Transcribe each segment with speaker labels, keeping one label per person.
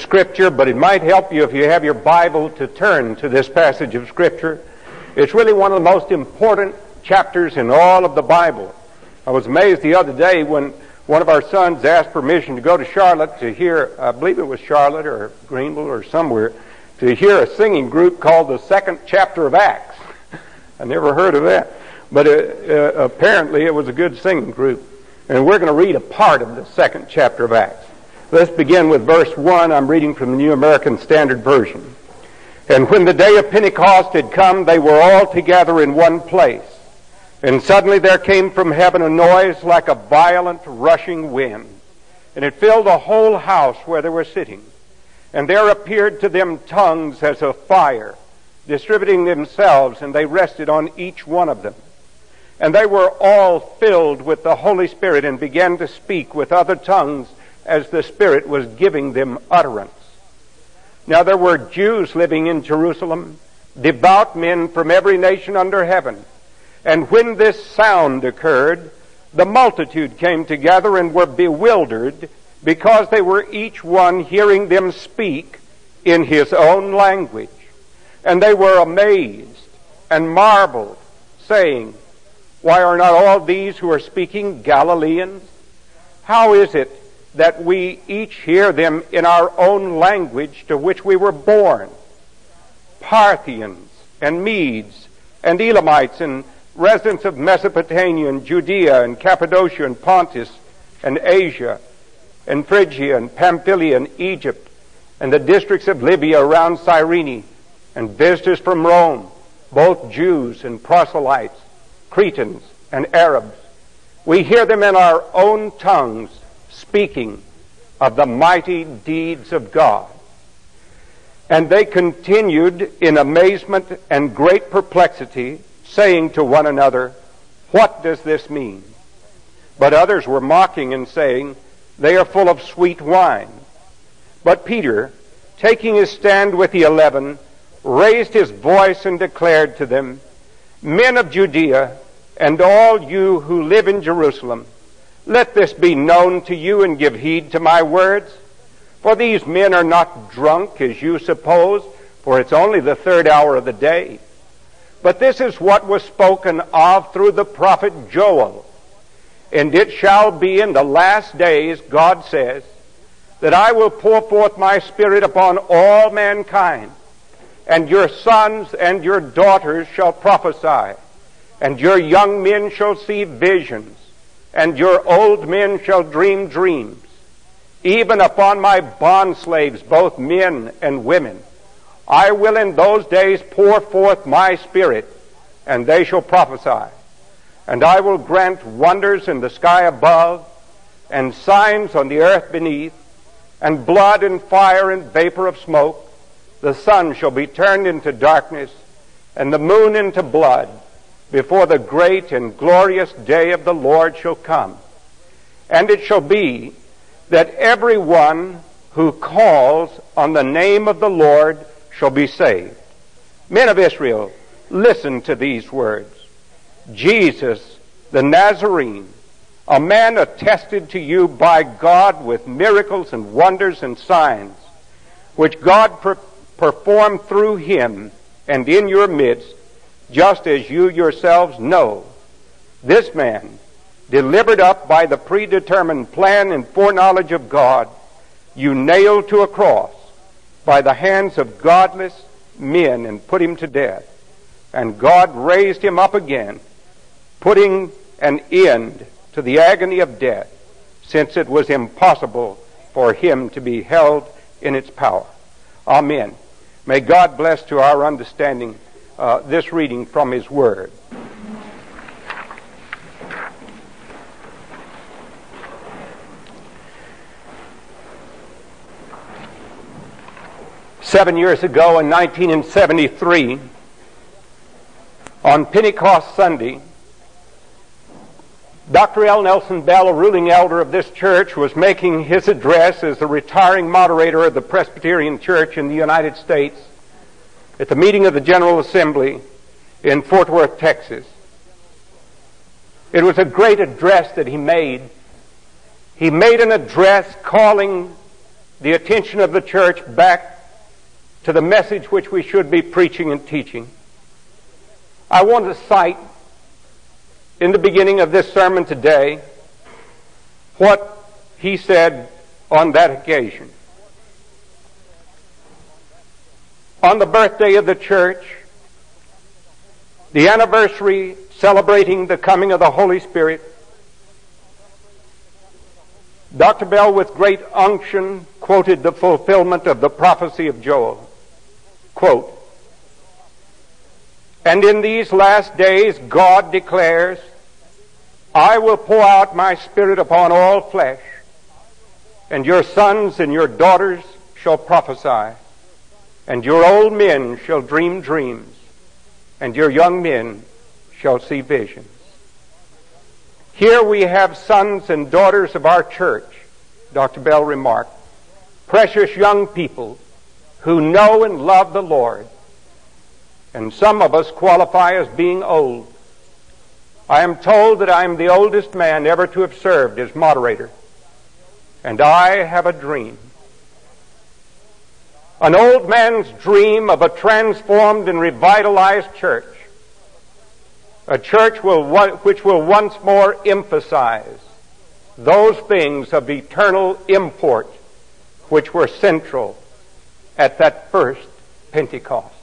Speaker 1: Scripture, but it might help you if you have your Bible to turn to this passage of Scripture. It's really one of the most important chapters in all of the Bible. I was amazed the other day when one of our sons asked permission to go to Charlotte to hear, I believe it was Charlotte or Greenville or somewhere, to hear a singing group called the second chapter of Acts. I never heard of that. But uh, uh, apparently it was a good singing group. And we're going to read a part of the second chapter of Acts. Let's begin with verse 1. I'm reading from the New American Standard Version. And when the day of Pentecost had come, they were all together in one place. And suddenly there came from heaven a noise like a violent rushing wind, and it filled the whole house where they were sitting. And there appeared to them tongues as of fire, distributing themselves, and they rested on each one of them. And they were all filled with the Holy Spirit and began to speak with other tongues as the Spirit was giving them utterance. Now there were Jews living in Jerusalem, devout men from every nation under heaven. And when this sound occurred, the multitude came together and were bewildered because they were each one hearing them speak in his own language. And they were amazed and marveled, saying, Why are not all these who are speaking Galileans? How is it that we each hear them in our own language to which we were born? Parthians and Medes and Elamites and residents of Mesopotamia and Judea and Cappadocia and Pontus and Asia and Phrygia and Pamphylia and Egypt and the districts of Libya around Cyrene and visitors from Rome, both Jews and proselytes, Cretans and Arabs. We hear them in our own tongues speaking of the mighty deeds of God. And they continued in amazement and great perplexity saying to one another, What does this mean? But others were mocking and saying, They are full of sweet wine. But Peter, taking his stand with the eleven, raised his voice and declared to them, Men of Judea, and all you who live in Jerusalem, let this be known to you and give heed to my words. For these men are not drunk as you suppose, for it's only the third hour of the day. But this is what was spoken of through the prophet Joel. And it shall be in the last days, God says, that I will pour forth my spirit upon all mankind, and your sons and your daughters shall prophesy, and your young men shall see visions, and your old men shall dream dreams, even upon my bondslaves, both men and women. I will in those days pour forth my spirit, and they shall prophesy. And I will grant wonders in the sky above, and signs on the earth beneath, and blood and fire and vapor of smoke. The sun shall be turned into darkness, and the moon into blood, before the great and glorious day of the Lord shall come. And it shall be that every one who calls on the name of the Lord shall be saved. Men of Israel, listen to these words. Jesus, the Nazarene, a man attested to you by God with miracles and wonders and signs, which God per- performed through him and in your midst, just as you yourselves know. This man, delivered up by the predetermined plan and foreknowledge of God, you nailed to a cross by the hands of godless men and put him to death. And God raised him up again, putting an end to the agony of death, since it was impossible for him to be held in its power. Amen. May God bless to our understanding uh, this reading from his word. Seven years ago in 1973, on Pentecost Sunday, Dr. L. Nelson Bell, a ruling elder of this church, was making his address as the retiring moderator of the Presbyterian Church in the United States at the meeting of the General Assembly in Fort Worth, Texas. It was a great address that he made. He made an address calling the attention of the church back to the message which we should be preaching and teaching, I want to cite in the beginning of this sermon today what he said on that occasion. On the birthday of the church, the anniversary celebrating the coming of the Holy Spirit, Dr. Bell, with great unction, quoted the fulfillment of the prophecy of Joel. Quote, and in these last days, God declares, I will pour out my spirit upon all flesh, and your sons and your daughters shall prophesy, and your old men shall dream dreams, and your young men shall see visions. Here we have sons and daughters of our church, Dr. Bell remarked, precious young people who know and love the Lord. And some of us qualify as being old. I am told that I am the oldest man ever to have served as moderator. And I have a dream. An old man's dream of a transformed and revitalized church a church will, which will once more emphasize those things of eternal import which were central at that first Pentecost.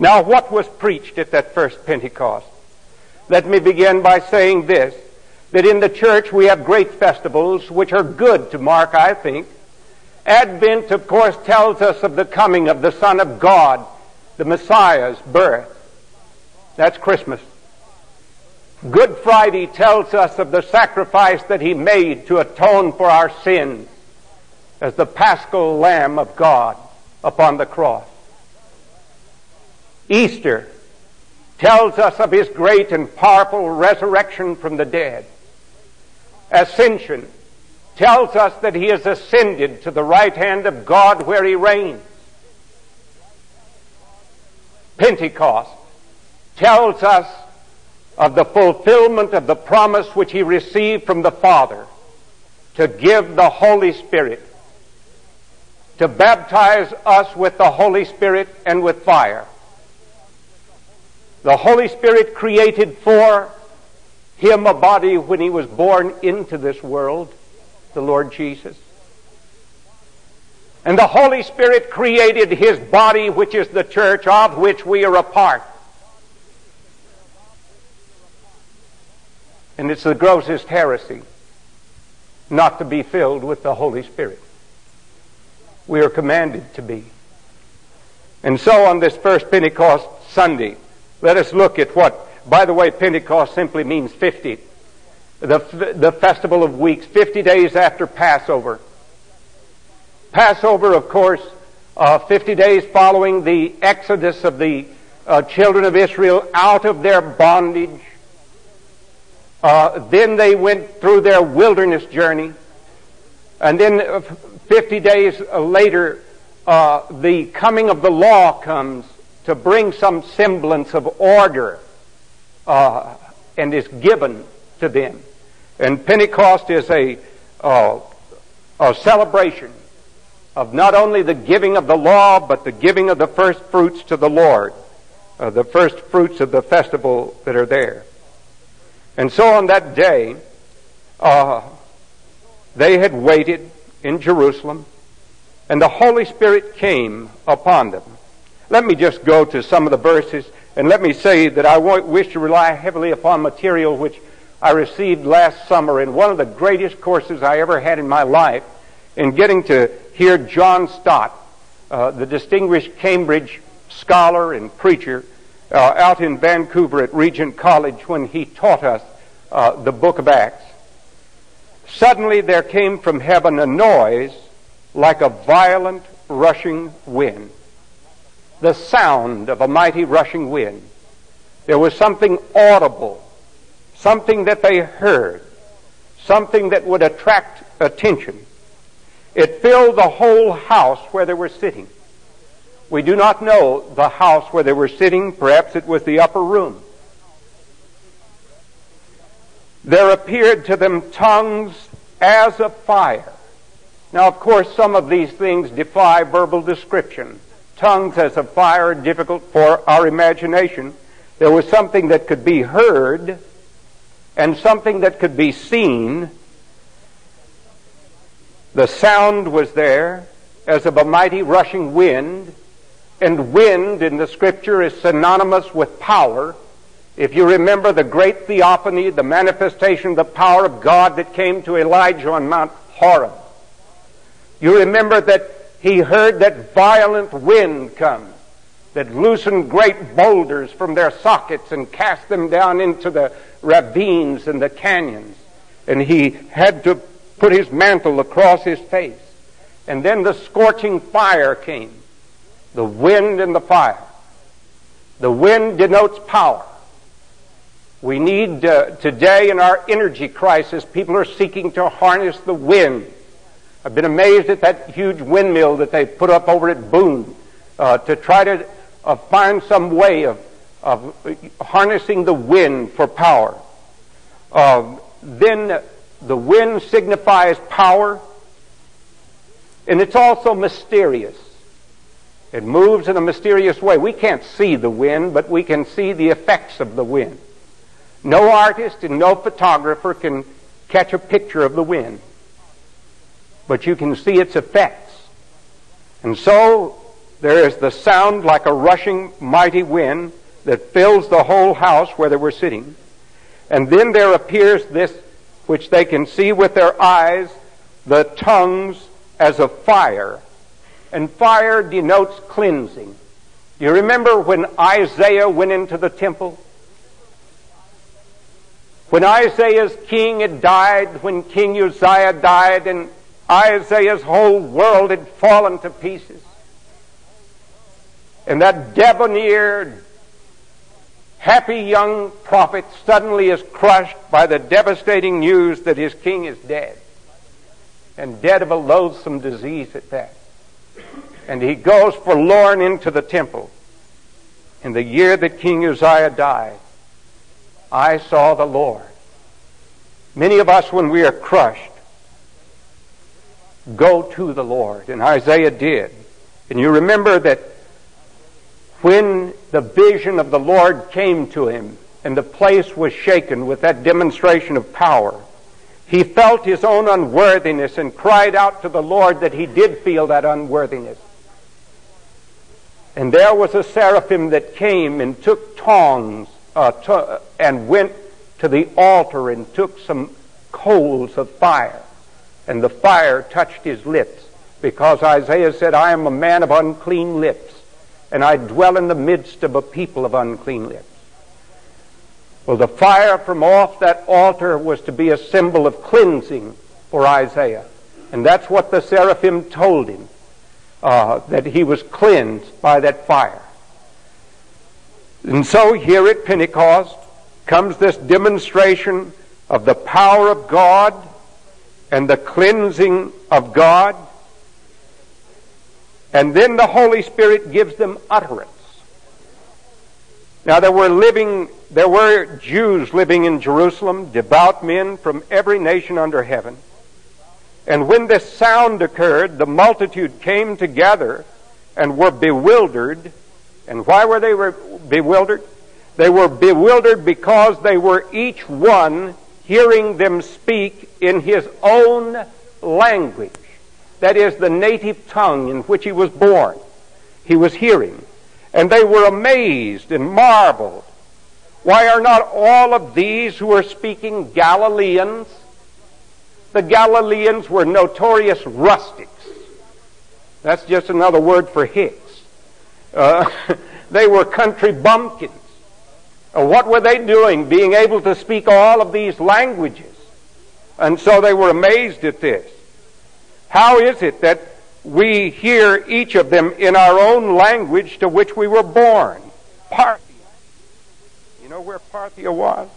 Speaker 1: Now, what was preached at that first Pentecost? Let me begin by saying this, that in the church we have great festivals which are good to mark, I think. Advent, of course, tells us of the coming of the Son of God, the Messiah's birth. That's Christmas. Good Friday tells us of the sacrifice that He made to atone for our sins as the paschal Lamb of God upon the cross. Easter tells us of His great and powerful resurrection from the dead. Ascension tells us that He has ascended to the right hand of God where He reigns. Pentecost tells us of the fulfillment of the promise which he received from the Father to give the Holy Spirit, to baptize us with the Holy Spirit and with fire. The Holy Spirit created for him a body when he was born into this world, the Lord Jesus. And the Holy Spirit created his body, which is the church of which we are a part. And it's the grossest heresy not to be filled with the Holy Spirit. We are commanded to be. And so on this first Pentecost Sunday, let us look at what, by the way, Pentecost simply means 50. The, the festival of weeks, 50 days after Passover. Passover, of course, uh, 50 days following the exodus of the uh, children of Israel out of their bondage uh, then they went through their wilderness journey. And then uh, 50 days later, uh, the coming of the law comes to bring some semblance of order uh, and is given to them. And Pentecost is a, uh, a celebration of not only the giving of the law, but the giving of the first fruits to the Lord, uh, the first fruits of the festival that are there. And so on that day, uh, they had waited in Jerusalem, and the Holy Spirit came upon them. Let me just go to some of the verses, and let me say that I wish to rely heavily upon material which I received last summer in one of the greatest courses I ever had in my life in getting to hear John Stott, uh, the distinguished Cambridge scholar and preacher, uh, out in Vancouver at Regent College when he taught us uh, the book of Acts. Suddenly there came from heaven a noise like a violent rushing wind. The sound of a mighty rushing wind. There was something audible, something that they heard, something that would attract attention. It filled the whole house where they were sitting. We do not know the house where they were sitting. Perhaps it was the upper room. There appeared to them tongues as of fire, Now, of course, some of these things defy verbal description. Tongues as of fire are difficult for our imagination. There was something that could be heard and something that could be seen. The sound was there as of a mighty rushing wind, and wind in the scripture is synonymous with power. If you remember the great theophany, the manifestation of the power of God that came to Elijah on Mount Horeb, you remember that he heard that violent wind come that loosened great boulders from their sockets and cast them down into the ravines and the canyons. And he had to put his mantle across his face. And then the scorching fire came. The wind and the fire. The wind denotes power. We need uh, today in our energy crisis, people are seeking to harness the wind I've been amazed at that huge windmill that they put up over at Boone uh, to try to uh, find some way of, of harnessing the wind for power. Uh, then the wind signifies power, and it's also mysterious. It moves in a mysterious way. We can't see the wind, but we can see the effects of the wind. No artist and no photographer can catch a picture of the wind but you can see its effects. And so there is the sound like a rushing mighty wind that fills the whole house where they were sitting. And then there appears this which they can see with their eyes, the tongues as of fire. And fire denotes cleansing. Do you remember when Isaiah went into the temple? When Isaiah's king had died, when King Uzziah died, and Isaiah's whole world had fallen to pieces. And that debonair, happy young prophet suddenly is crushed by the devastating news that his king is dead. And dead of a loathsome disease at that. And he goes forlorn into the temple. In the year that King Uzziah died, I saw the Lord. Many of us, when we are crushed, go to the Lord. And Isaiah did. And you remember that when the vision of the Lord came to him and the place was shaken with that demonstration of power, he felt his own unworthiness and cried out to the Lord that he did feel that unworthiness. And there was a seraphim that came and took tongs uh, to, and went to the altar and took some coals of fire and the fire touched his lips because Isaiah said, I am a man of unclean lips and I dwell in the midst of a people of unclean lips. Well, the fire from off that altar was to be a symbol of cleansing for Isaiah. And that's what the seraphim told him, uh, that he was cleansed by that fire. And so here at Pentecost comes this demonstration of the power of God and the cleansing of God. And then the Holy Spirit gives them utterance. Now there were living, there were Jews living in Jerusalem, devout men from every nation under heaven. And when this sound occurred, the multitude came together and were bewildered. And why were they bewildered? They were bewildered because they were each one hearing them speak in his own language. That is the native tongue in which he was born. He was hearing. And they were amazed and marveled. Why are not all of these who are speaking Galileans? The Galileans were notorious rustics. That's just another word for hicks. Uh, they were country bumpkins. Uh, what were they doing being able to speak all of these languages? And so they were amazed at this. How is it that we hear each of them in our own language to which we were born? Parthia. You know where Parthia was?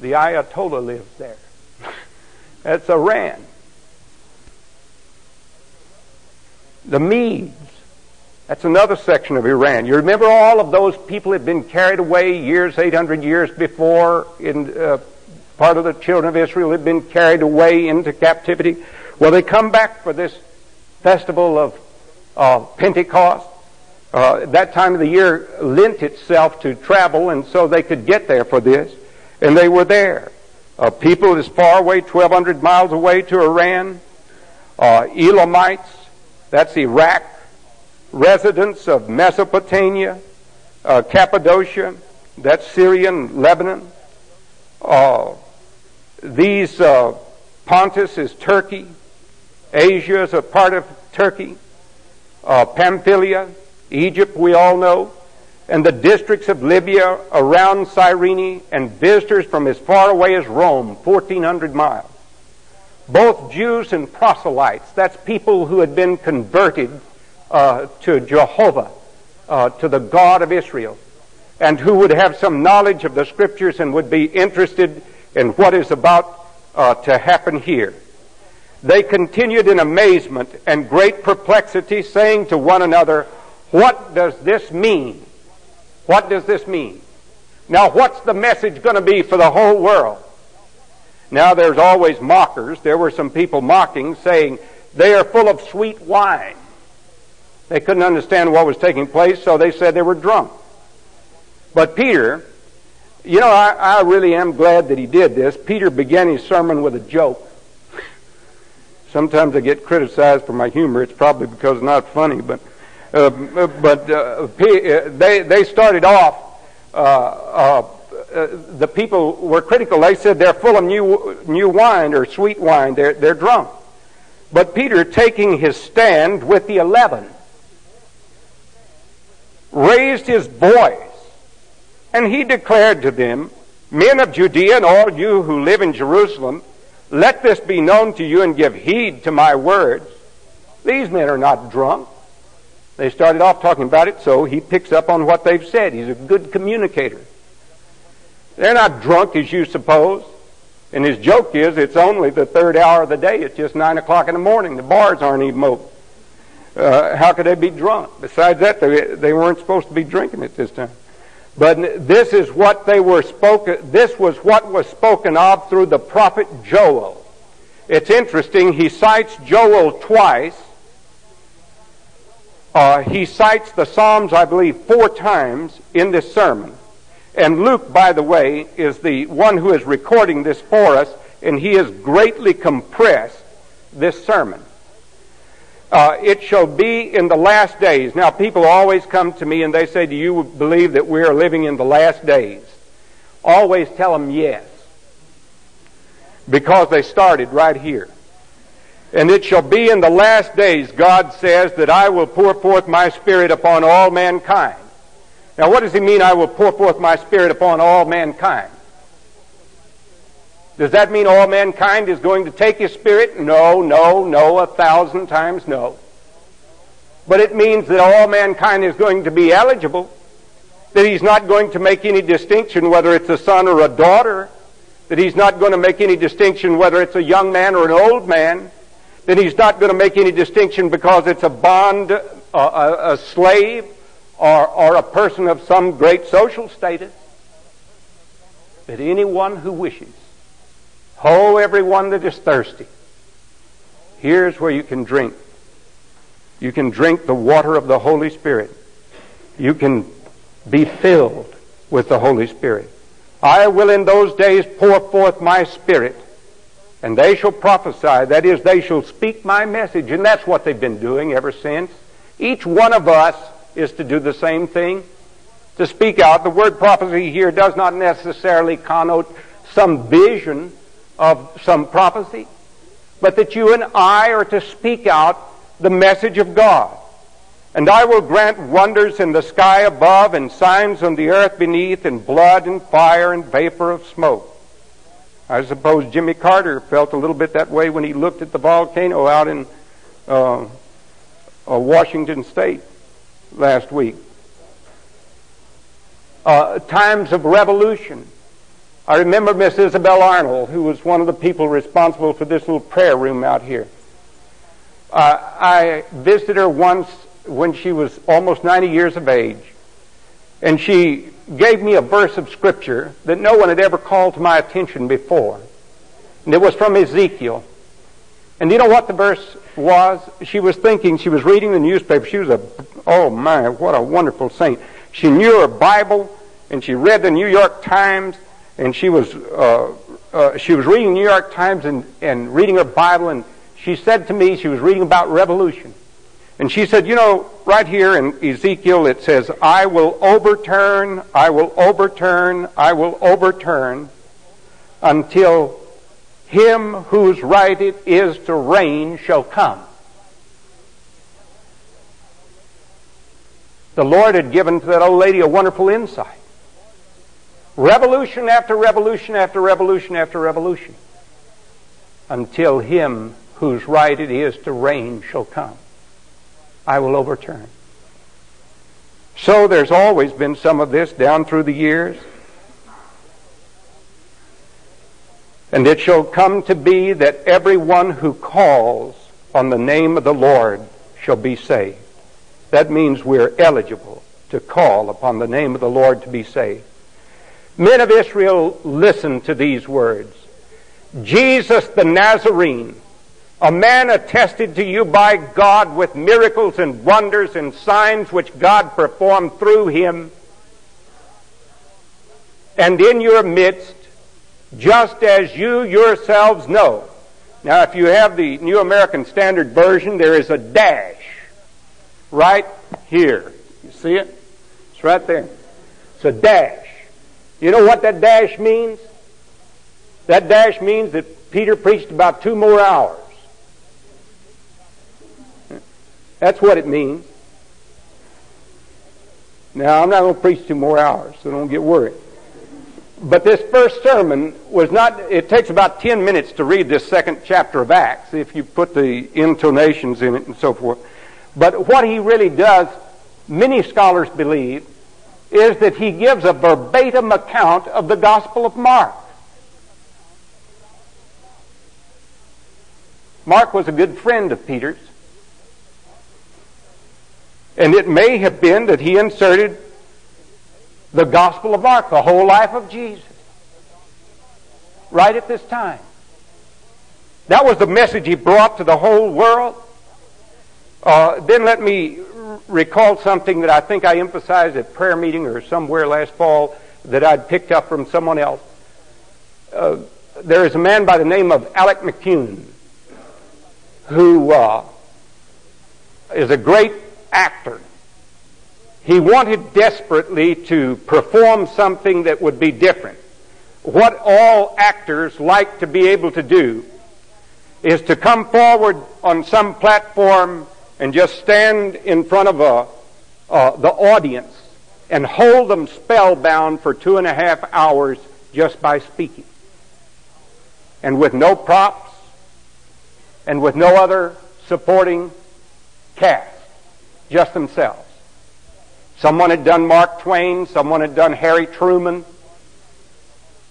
Speaker 1: The Ayatollah lives there. That's Iran. The Medes that's another section of Iran. You remember all of those people had been carried away years, 800 years before, in uh, part of the children of Israel had been carried away into captivity. Well, they come back for this festival of uh, Pentecost. Uh, that time of the year lent itself to travel, and so they could get there for this. And they were there. Uh, people as far away, 1,200 miles away to Iran. Uh, Elamites, that's Iraq. Residents of Mesopotamia, uh, Cappadocia, that's Syrian Lebanon. Uh, these Pontus is Turkey. Asia is a part of Turkey. Uh, Pamphylia, Egypt, we all know. And the districts of Libya around Cyrene and visitors from as far away as Rome, 1400 miles. Both Jews and proselytes, that's people who had been converted uh, to Jehovah, uh, to the God of Israel and who would have some knowledge of the scriptures and would be interested in what is about uh, to happen here. They continued in amazement and great perplexity, saying to one another, What does this mean? What does this mean? Now, what's the message going to be for the whole world? Now, there's always mockers. There were some people mocking, saying, They are full of sweet wine. They couldn't understand what was taking place, so they said they were drunk. But Peter, you know, I, I really am glad that he did this. Peter began his sermon with a joke. Sometimes I get criticized for my humor. It's probably because it's not funny, but uh, but uh, they they started off. Uh, uh, the people were critical. They said they're full of new new wine or sweet wine. They're they're drunk. But Peter, taking his stand with the eleven, raised his voice and he declared to them, Men of Judea and all you who live in Jerusalem, let this be known to you and give heed to my words. These men are not drunk. They started off talking about it, so he picks up on what they've said. He's a good communicator. They're not drunk as you suppose. And his joke is it's only the third hour of the day. It's just nine o'clock in the morning. The bars aren't even open. Uh, how could they be drunk? Besides that, they, they weren't supposed to be drinking at this time. But this is what they were spoken, this was what was spoken of through the prophet Joel. It's interesting, he cites Joel twice. Uh, he cites the Psalms, I believe, four times in this sermon. And Luke, by the way, is the one who is recording this for us, and he has greatly compressed this sermon uh, it shall be in the last days. Now, people always come to me and they say, Do you believe that we are living in the last days? Always tell them yes. Because they started right here. And it shall be in the last days, God says, that I will pour forth my spirit upon all mankind. Now, what does he mean, I will pour forth my spirit upon all mankind? Does that mean all mankind is going to take his spirit? No, no, no, a thousand times no. But it means that all mankind is going to be eligible, that he's not going to make any distinction whether it's a son or a daughter, that he's not going to make any distinction whether it's a young man or an old man, that he's not going to make any distinction because it's a bond, a, a slave, or, or a person of some great social status. That anyone who wishes Ho, everyone that is thirsty. Here's where you can drink. You can drink the water of the Holy Spirit. You can be filled with the Holy Spirit. I will in those days pour forth my Spirit, and they shall prophesy. That is, they shall speak my message. And that's what they've been doing ever since. Each one of us is to do the same thing. To speak out. The word prophecy here does not necessarily connote some vision of some prophecy, but that you and I are to speak out the message of God. And I will grant wonders in the sky above and signs on the earth beneath and blood and fire and vapor of smoke. I suppose Jimmy Carter felt a little bit that way when he looked at the volcano out in uh, uh, Washington State last week. Uh, times of revolution I remember Miss Isabel Arnold, who was one of the people responsible for this little prayer room out here. Uh, I visited her once when she was almost 90 years of age, and she gave me a verse of Scripture that no one had ever called to my attention before. And it was from Ezekiel. And you know what the verse was? She was thinking, she was reading the newspaper. She was a, oh my, what a wonderful saint. She knew her Bible, and she read the New York Times, and she was, uh, uh, she was reading the New York Times and, and reading her Bible, and she said to me, she was reading about revolution. And she said, you know, right here in Ezekiel it says, I will overturn, I will overturn, I will overturn until him whose right it is to reign shall come. The Lord had given to that old lady a wonderful insight. Revolution after revolution after revolution after revolution until him whose right it is to reign shall come. I will overturn. So there's always been some of this down through the years. And it shall come to be that everyone who calls on the name of the Lord shall be saved. That means we're eligible to call upon the name of the Lord to be saved. Men of Israel, listen to these words. Jesus the Nazarene, a man attested to you by God with miracles and wonders and signs which God performed through him, and in your midst, just as you yourselves know. Now, if you have the New American Standard Version, there is a dash right here. You see it? It's right there. It's a dash. You know what that dash means? That dash means that Peter preached about two more hours. That's what it means. Now, I'm not going to preach two more hours, so don't get worried. But this first sermon was not, it takes about 10 minutes to read this second chapter of Acts if you put the intonations in it and so forth. But what he really does, many scholars believe, is that he gives a verbatim account of the Gospel of Mark. Mark was a good friend of Peter's. And it may have been that he inserted the Gospel of Mark, the whole life of Jesus, right at this time. That was the message he brought to the whole world. Uh, then let me recall something that I think I emphasized at prayer meeting or somewhere last fall that I'd picked up from someone else. Uh, there is a man by the name of Alec McCune who uh, is a great actor he wanted desperately to perform something that would be different. What all actors like to be able to do is to come forward on some platform and just stand in front of a, uh, the audience and hold them spellbound for two and a half hours just by speaking. And with no props and with no other supporting cast, just themselves. Someone had done Mark Twain, someone had done Harry Truman.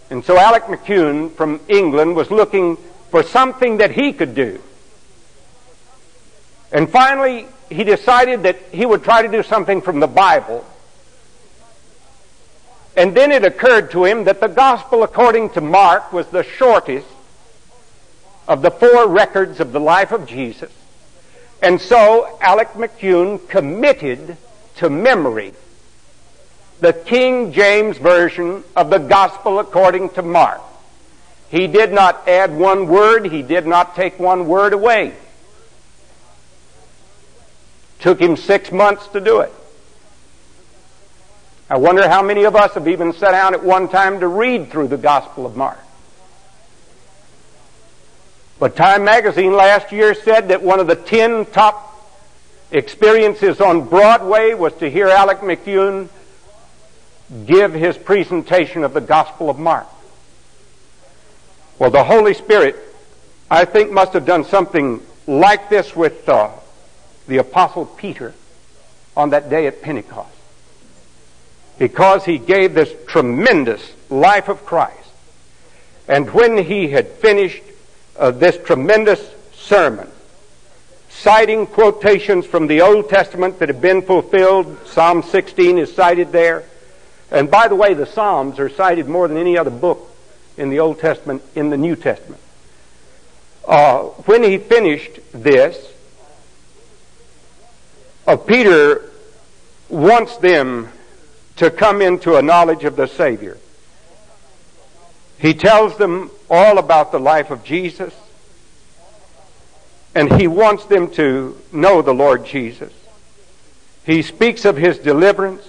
Speaker 1: And so Alec McCune from England was looking for something that he could do. And finally, he decided that he would try to do something from the Bible. And then it occurred to him that the Gospel according to Mark was the shortest of the four records of the life of Jesus. And so Alec McCune committed to memory the King James Version of the Gospel according to Mark. He did not add one word, he did not take one word away. Took him six months to do it. I wonder how many of us have even sat down at one time to read through the Gospel of Mark. But Time magazine last year said that one of the ten top experiences on Broadway was to hear Alec McCune give his presentation of the Gospel of Mark. Well, the Holy Spirit, I think, must have done something like this with uh, the Apostle Peter on that day at Pentecost. Because he gave this tremendous life of Christ. And when he had finished uh, this tremendous sermon, citing quotations from the Old Testament that have been fulfilled. Psalm 16 is cited there. And by the way, the Psalms are cited more than any other book in the Old Testament in the New Testament. uh, when he finished this, uh, Peter wants them to come into a knowledge of the Savior. He tells them all about the life of Jesus, and he wants them to know the Lord Jesus. He speaks of his deliverance,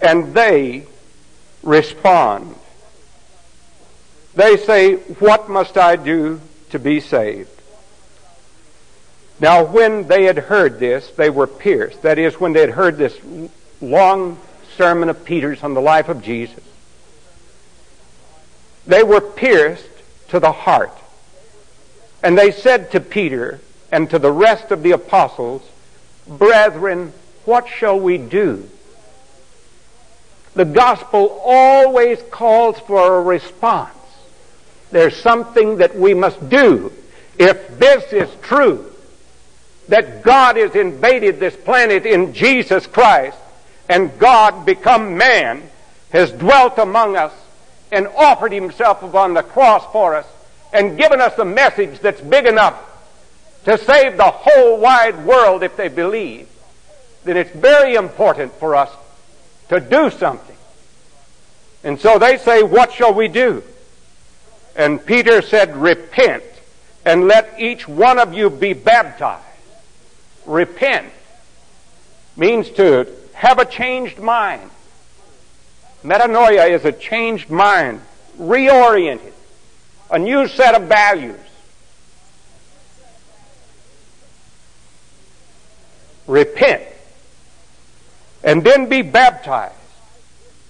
Speaker 1: and they respond. They say, What must I do to be saved? Now, when they had heard this, they were pierced. That is, when they had heard this long sermon of Peter's on the life of Jesus, they were pierced to the heart. And they said to Peter and to the rest of the apostles, Brethren, what shall we do? The gospel always calls for a response. There's something that we must do. If this is true, that God has invaded this planet in Jesus Christ, and God become man, has dwelt among us, and offered himself upon the cross for us, and given us a message that's big enough to save the whole wide world if they believe, then it's very important for us to do something. And so they say, What shall we do? And Peter said, Repent and let each one of you be baptized. Repent means to have a changed mind. Metanoia is a changed mind, reoriented, a new set of values. Repent and then be baptized.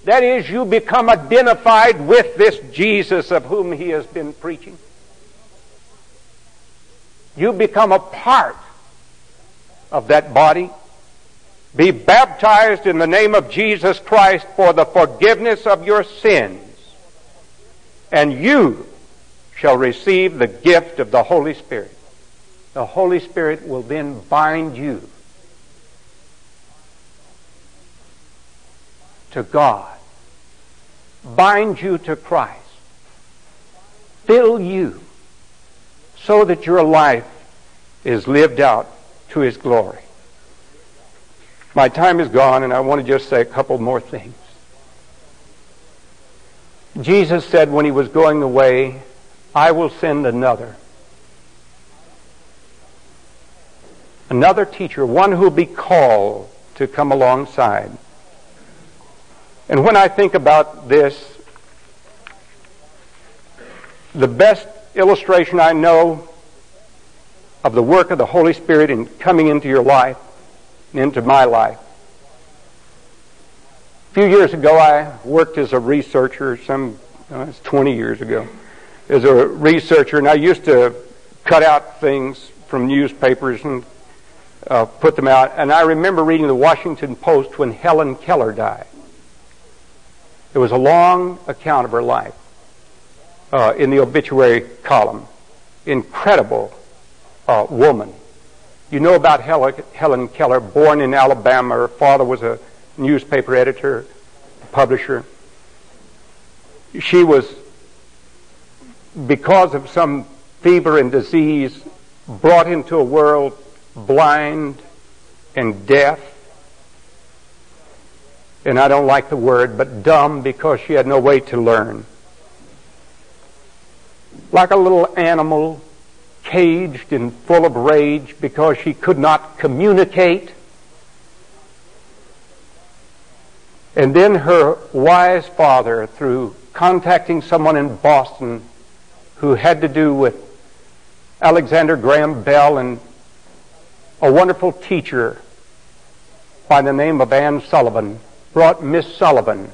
Speaker 1: That is, you become identified with this Jesus of whom he has been preaching. You become a part of that body. Be baptized in the name of Jesus Christ for the forgiveness of your sins. And you shall receive the gift of the Holy Spirit. The Holy Spirit will then bind you to God, bind you to Christ, fill you so that your life is lived out to His glory. My time is gone, and I want to just say a couple more things. Jesus said when he was going away, I will send another. Another teacher, one who will be called to come alongside. And when I think about this, the best illustration I know of the work of the Holy Spirit in coming into your life and into my life. A few years ago, I worked as a researcher, some, uh, it's 20 years ago, as a researcher, and I used to cut out things from newspapers and uh, put them out. And I remember reading the Washington Post when Helen Keller died. It was a long account of her life uh, in the obituary column. Incredible uh, woman. You know about Helen Keller, born in Alabama. Her father was a newspaper editor, publisher. She was, because of some fever and disease, brought into a world blind and deaf and I don't like the word, but dumb because she had no way to learn. Like a little animal caged and full of rage because she could not communicate. And then her wise father, through contacting someone in Boston who had to do with Alexander Graham Bell and a wonderful teacher by the name of Anne Sullivan, brought Miss Sullivan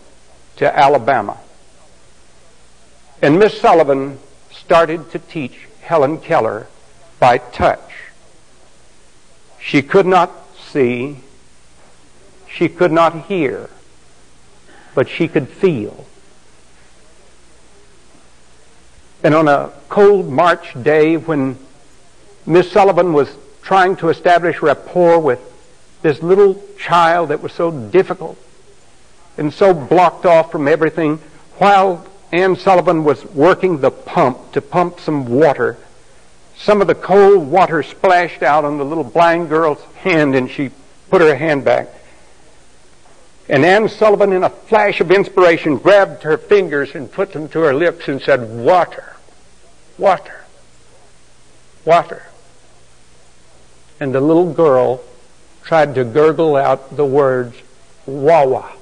Speaker 1: to Alabama. And Miss Sullivan started to teach Helen Keller by touch. She could not see, she could not hear, but she could feel. And on a cold March day when Miss Sullivan was trying to establish rapport with this little child that was so difficult and so blocked off from everything while Anne Sullivan was working the pump to pump some water, some of the cold water splashed out on the little blind girl's hand and she put her hand back. And Anne Sullivan, in a flash of inspiration, grabbed her fingers and put them to her lips and said, Water, water, water. And the little girl tried to gurgle out the words, Wawa,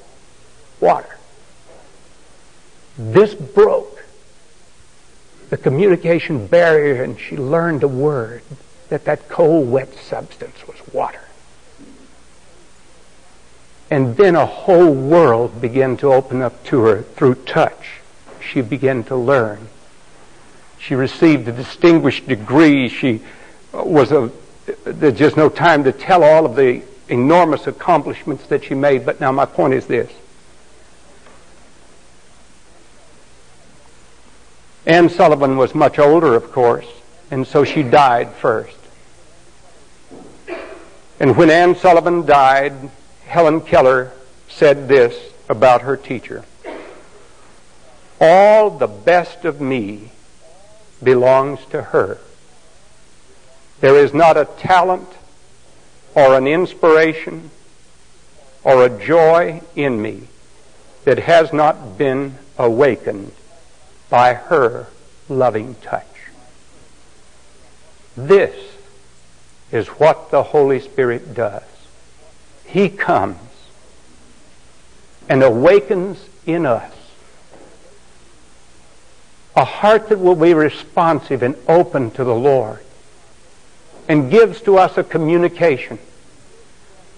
Speaker 1: water. This broke the communication barrier and she learned a word that that cold, wet substance was water. And then a whole world began to open up to her through touch. She began to learn. She received a distinguished degree. She was a, there's just no time to tell all of the enormous accomplishments that she made, but now my point is this. Anne Sullivan was much older, of course, and so she died first. And when Anne Sullivan died, Helen Keller said this about her teacher. All the best of me belongs to her. There is not a talent or an inspiration or a joy in me that has not been awakened by her loving touch. This is what the Holy Spirit does. He comes and awakens in us a heart that will be responsive and open to the Lord and gives to us a communication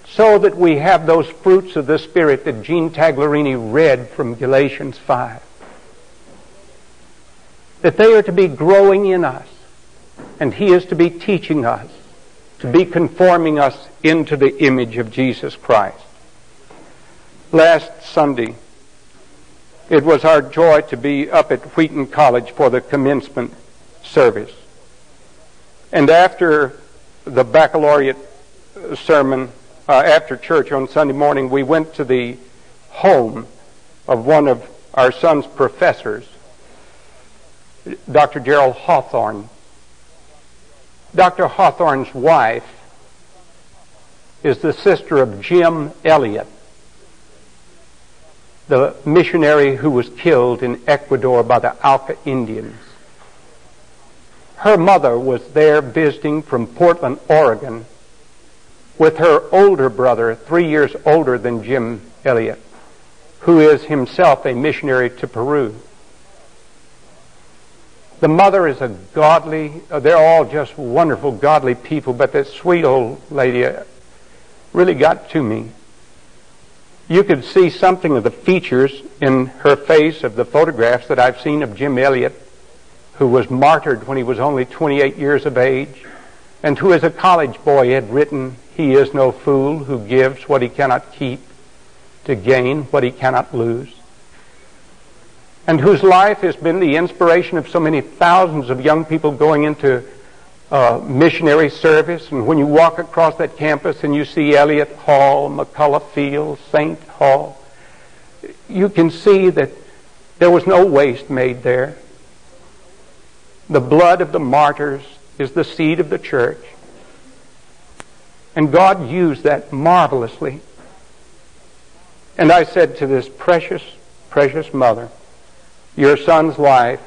Speaker 1: so that we have those fruits of the Spirit that Jean Taglerini read from Galatians 5. That they are to be growing in us and He is to be teaching us to be conforming us into the image of Jesus Christ. Last Sunday, it was our joy to be up at Wheaton College for the commencement service. And after the baccalaureate sermon, uh, after church on Sunday morning, we went to the home of one of our son's professors, Dr. Gerald Hawthorne. Dr. Hawthorne's wife is the sister of Jim Elliot, the missionary who was killed in Ecuador by the Auca Indians. Her mother was there visiting from Portland, Oregon, with her older brother, three years older than Jim Elliot, who is himself a missionary to Peru. The mother is a godly, uh, they're all just wonderful, godly people, but this sweet old lady uh, really got to me. You could see something of the features in her face of the photographs that I've seen of Jim Elliot, who was martyred when he was only 28 years of age, and who as a college boy had written, He is no fool who gives what he cannot keep to gain what he cannot lose and whose life has been the inspiration of so many thousands of young people going into uh, missionary service. And when you walk across that campus and you see Elliot Hall, McCully Field, St. Hall, you can see that there was no waste made there. The blood of the martyrs is the seed of the church. And God used that marvelously. And I said to this precious, precious mother, your son's life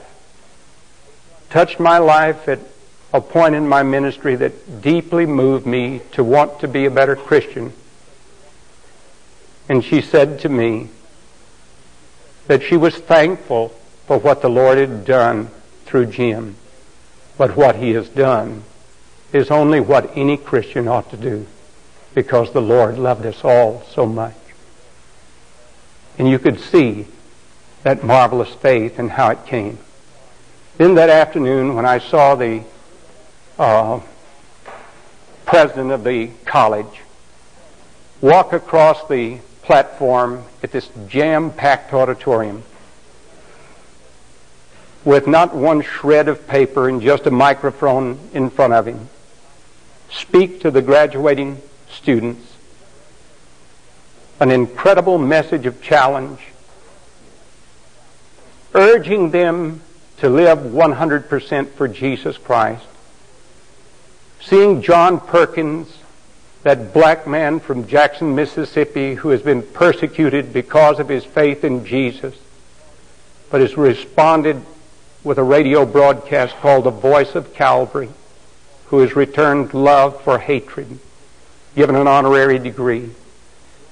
Speaker 1: touched my life at a point in my ministry that deeply moved me to want to be a better Christian. And she said to me that she was thankful for what the Lord had done through Jim. But what he has done is only what any Christian ought to do because the Lord loved us all so much. And you could see that marvelous faith and how it came. Then that afternoon, when I saw the uh, president of the college walk across the platform at this jam-packed auditorium with not one shred of paper and just a microphone in front of him, speak to the graduating students an incredible message of challenge urging them to live 100% for Jesus Christ. Seeing John Perkins, that black man from Jackson, Mississippi, who has been persecuted because of his faith in Jesus, but has responded with a radio broadcast called The Voice of Calvary, who has returned love for hatred, given an honorary degree.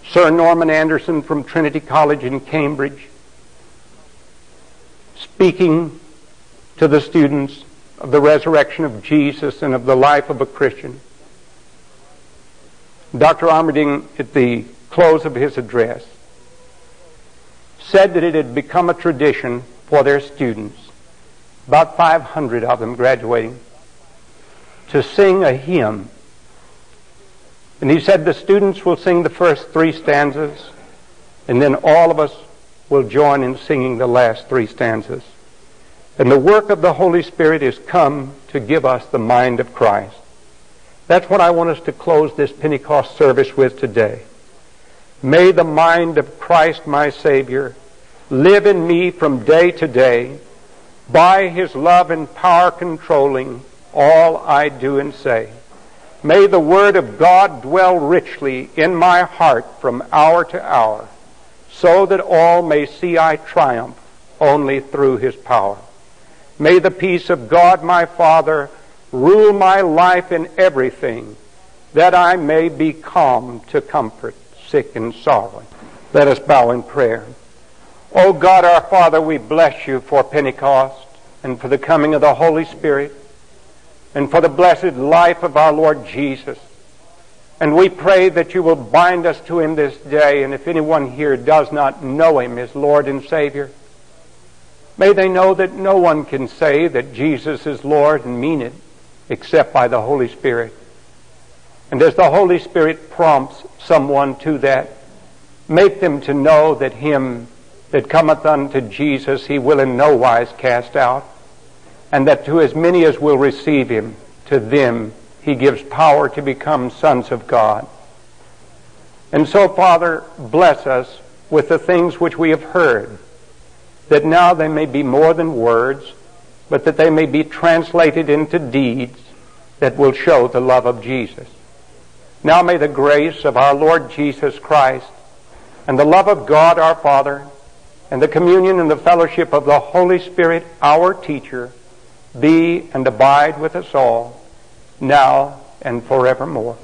Speaker 1: Sir Norman Anderson from Trinity College in Cambridge, speaking to the students of the resurrection of Jesus and of the life of a Christian. Dr. Armerding, at the close of his address, said that it had become a tradition for their students, about 500 of them graduating, to sing a hymn. And he said the students will sing the first three stanzas, and then all of us will join in singing the last three stanzas. And the work of the Holy Spirit is come to give us the mind of Christ. That's what I want us to close this Pentecost service with today. May the mind of Christ my Savior live in me from day to day, by His love and power controlling all I do and say. May the Word of God dwell richly in my heart from hour to hour, so that all may see I triumph only through His power. May the peace of God my Father rule my life in everything, that I may be calm to comfort sick and sorrowing. Let us bow in prayer. O God our Father, we bless you for Pentecost and for the coming of the Holy Spirit and for the blessed life of our Lord Jesus. And we pray that you will bind us to him this day, and if anyone here does not know him as Lord and Savior, May they know that no one can say that Jesus is Lord and mean it except by the Holy Spirit. And as the Holy Spirit prompts someone to that, make them to know that him that cometh unto Jesus he will in no wise cast out, and that to as many as will receive him, to them he gives power to become sons of God. And so, Father, bless us with the things which we have heard that now they may be more than words, but that they may be translated into deeds that will show the love of Jesus. Now may the grace of our Lord Jesus Christ and the love of God our Father and the communion and the fellowship of the Holy Spirit, our teacher, be and abide with us all, now and forevermore.